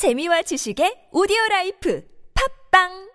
재미와 지식의 오디오 라이프. 팝빵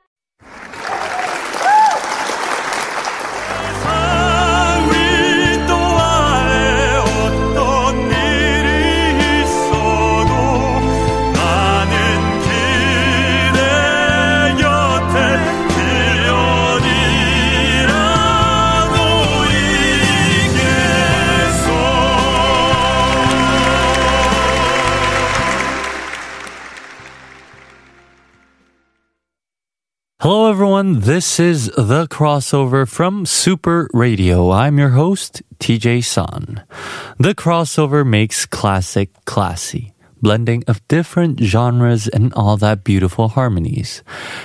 everyone. This is the crossover from Super Radio. I'm your host, TJ Sun. The crossover makes classic classy, blending of different genres and all that beautiful harmonies.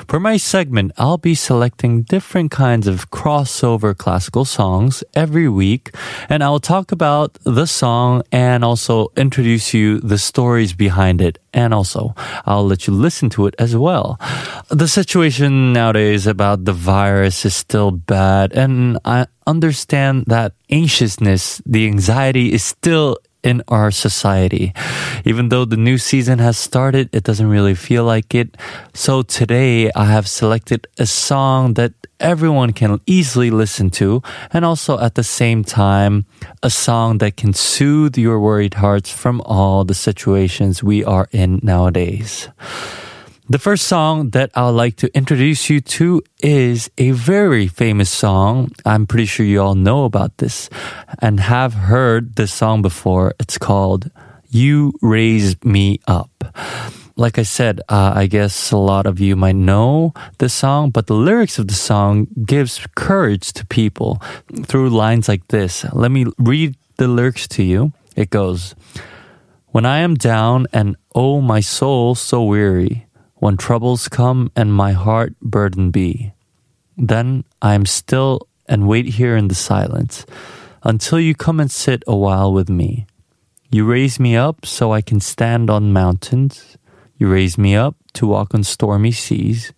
For my segment, I'll be selecting different kinds of crossover classical songs every week, and I'll talk about the song and also introduce you the stories behind it and also I'll let you listen to it as well. The situation nowadays about the virus is still bad and I understand that anxiousness, the anxiety is still in our society. Even though the new season has started, it doesn't really feel like it. So today I have selected a song that everyone can easily listen to and also at the same time a song that can soothe your worried hearts from all the situations we are in nowadays. The first song that I'd like to introduce you to is a very famous song. I'm pretty sure you all know about this and have heard this song before. It's called You Raise Me Up. Like I said, uh, I guess a lot of you might know this song, but the lyrics of the song gives courage to people through lines like this. Let me read the lyrics to you. It goes, When I am down and oh my soul so weary, when troubles come and my heart burden be, then I am still and wait here in the silence until you come and sit a while with me. You raise me up so I can stand on mountains. You raise me up to walk on stormy seas.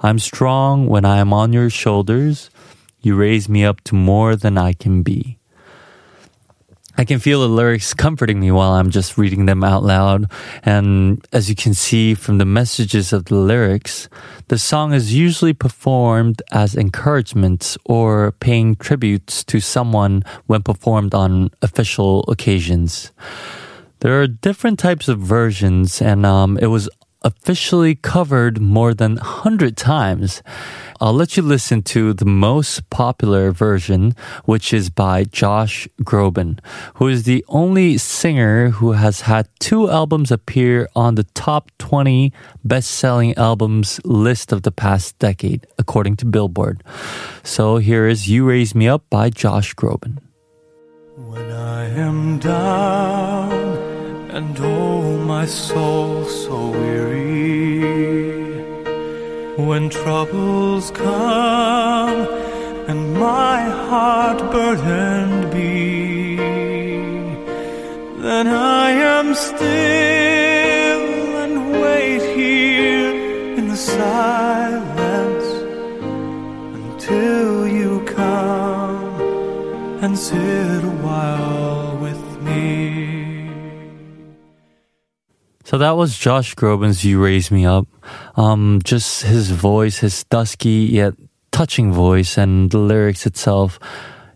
I'm strong when I am on your shoulders. You raise me up to more than I can be. I can feel the lyrics comforting me while I'm just reading them out loud. And as you can see from the messages of the lyrics, the song is usually performed as encouragements or paying tributes to someone when performed on official occasions. There are different types of versions, and um, it was officially covered more than 100 times. I'll let you listen to the most popular version, which is by Josh Groban, who is the only singer who has had two albums appear on the top 20 best selling albums list of the past decade, according to Billboard. So here is You Raise Me Up by Josh Groban. When I am down and oh my soul so weary, when troubles come and my heart burdened be, then I am still and wait here in the silence until you come and sit a while So that was Josh Groban's You Raise Me Up. Um, just his voice, his dusky yet touching voice, and the lyrics itself.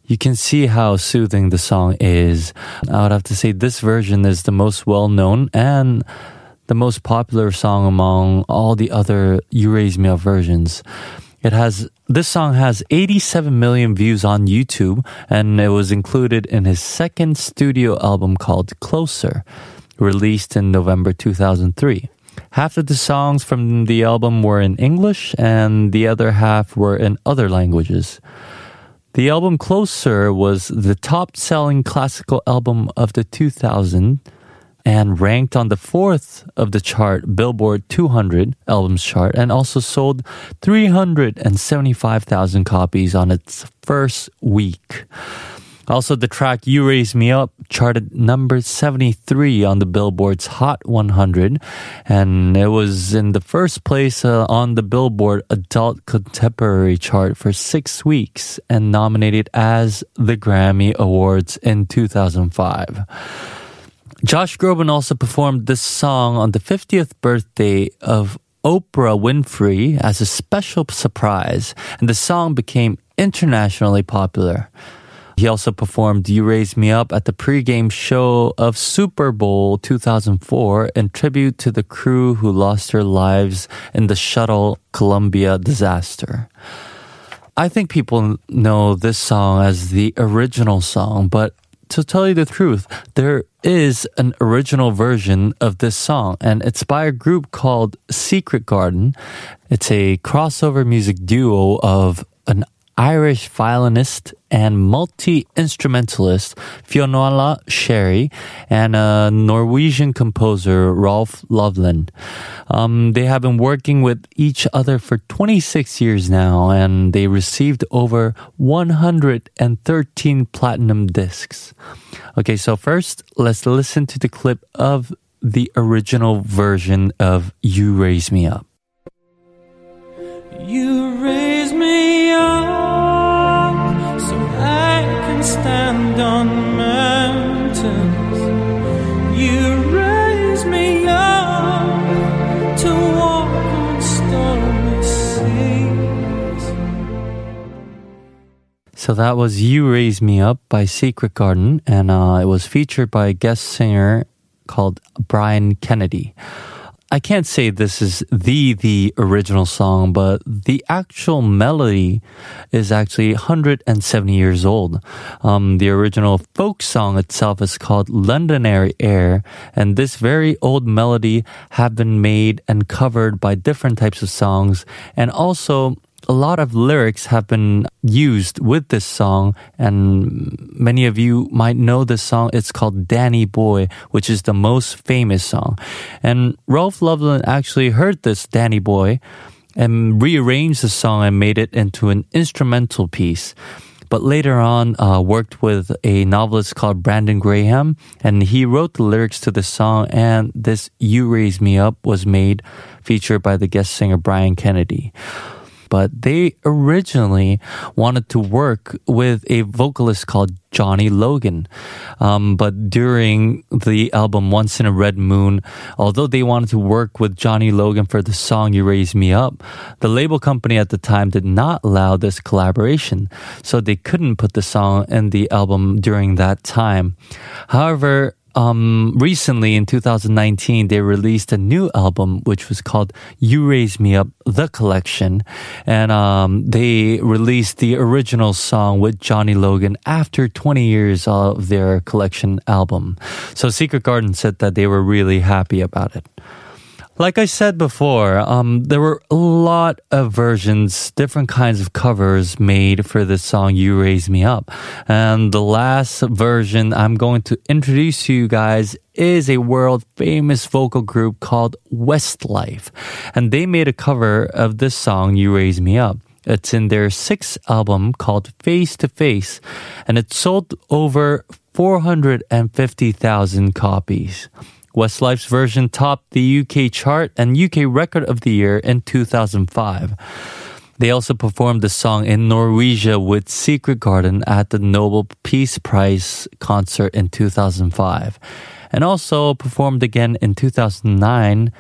You can see how soothing the song is. I would have to say this version is the most well known and the most popular song among all the other You Raise Me Up versions. It has this song has 87 million views on YouTube and it was included in his second studio album called Closer, released in November 2003. Half of the songs from the album were in English and the other half were in other languages. The album Closer was the top selling classical album of the 2000 and ranked on the fourth of the chart, Billboard 200 albums chart, and also sold 375,000 copies on its first week. Also, the track You Raise Me Up charted number 73 on the Billboard's Hot 100, and it was in the first place uh, on the Billboard Adult Contemporary chart for six weeks and nominated as the Grammy Awards in 2005. Josh Groban also performed this song on the 50th birthday of Oprah Winfrey as a special surprise, and the song became internationally popular. He also performed You Raise Me Up at the pregame show of Super Bowl 2004 in tribute to the crew who lost their lives in the shuttle Columbia disaster. I think people know this song as the original song, but to tell you the truth, there is an original version of this song, and it's by a group called Secret Garden. It's a crossover music duo of an Irish violinist and multi instrumentalist Fionnuala Sherry and a Norwegian composer Rolf Løvland. Um, they have been working with each other for 26 years now, and they received over 113 platinum discs. Okay, so first, let's listen to the clip of the original version of You Raise Me Up. You raise me up stand on mountains. You raise me up to walk on stormy seas. So that was You Raise Me Up by Secret Garden, and uh, it was featured by a guest singer called Brian Kennedy. I can't say this is the the original song, but the actual melody is actually 170 years old. Um, the original folk song itself is called Londonderry Air, and this very old melody have been made and covered by different types of songs, and also a lot of lyrics have been used with this song, and many of you might know this song. It's called Danny Boy, which is the most famous song. And Rolf Løvland actually heard this Danny Boy and rearranged the song and made it into an instrumental piece. But later on, uh, worked with a novelist called Brendan Graham, and he wrote the lyrics to the song. And this "You Raise Me Up" was made, featured by the guest singer Brian Kennedy but they originally wanted to work with a vocalist called Johnny Logan. Um, but during the album Once in a Red Moon, although they wanted to work with Johnny Logan for the song You Raise Me Up, the label company at the time did not allow this collaboration. So they couldn't put the song in the album during that time. However, um, recently in 2019, they released a new album which was called "You Raise Me Up: The Collection," and um, they released the original song with Johnny Logan after 20 years of their collection album. So Secret Garden said that they were really happy about it. Like I said before, um, there were a lot of versions, different kinds of covers made for this song, You Raise Me Up. And the last version I'm going to introduce to you guys is a world famous vocal group called Westlife. And they made a cover of this song, You Raise Me Up. It's in their sixth album called Face to Face, and it sold over 450,000 copies. Westlife's version topped the UK chart and UK Record of the Year in 2005. They also performed the song in Norwegia with Secret Garden at the Nobel Peace Prize concert in 2005, and also performed again in 2009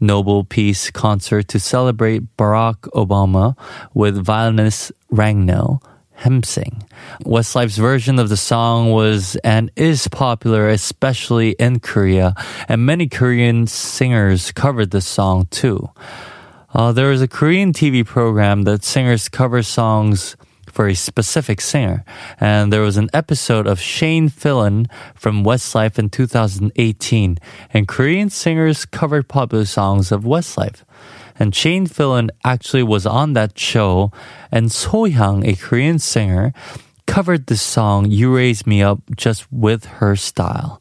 Nobel Peace concert to celebrate Barack Obama with violinist Ragnhild Hemsing. Westlife's version of the song was and is popular, especially in Korea, and many Korean singers covered this song too. Uh, there is a Korean TV program that singers cover songs for a specific singer, and there was an episode of Shane Filan from Westlife in 2018, and Korean singers covered popular songs of Westlife. And Shane Filan actually was on that show, and Sohyang, a Korean singer, covered the song You Raise Me Up just with her style.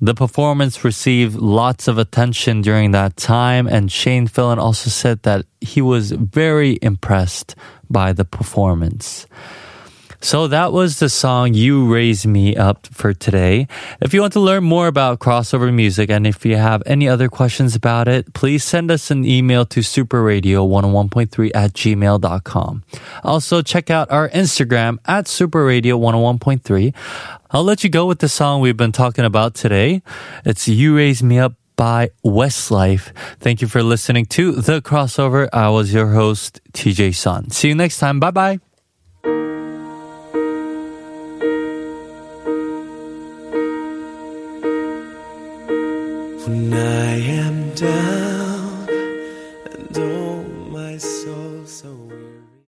The performance received lots of attention during that time, and Shane Filan also said that he was very impressed by the performance. So that was the song You Raise Me Up for today. If you want to learn more about crossover music and if you have any other questions about it, please send us an email to superradio101.3 at gmail.com. Also check out our Instagram at superradio101.3. I'll let you go with the song we've been talking about today. It's You Raise Me Up by Westlife. Thank you for listening to The Crossover. I was your host, TJ Sun. See you next time. Bye bye.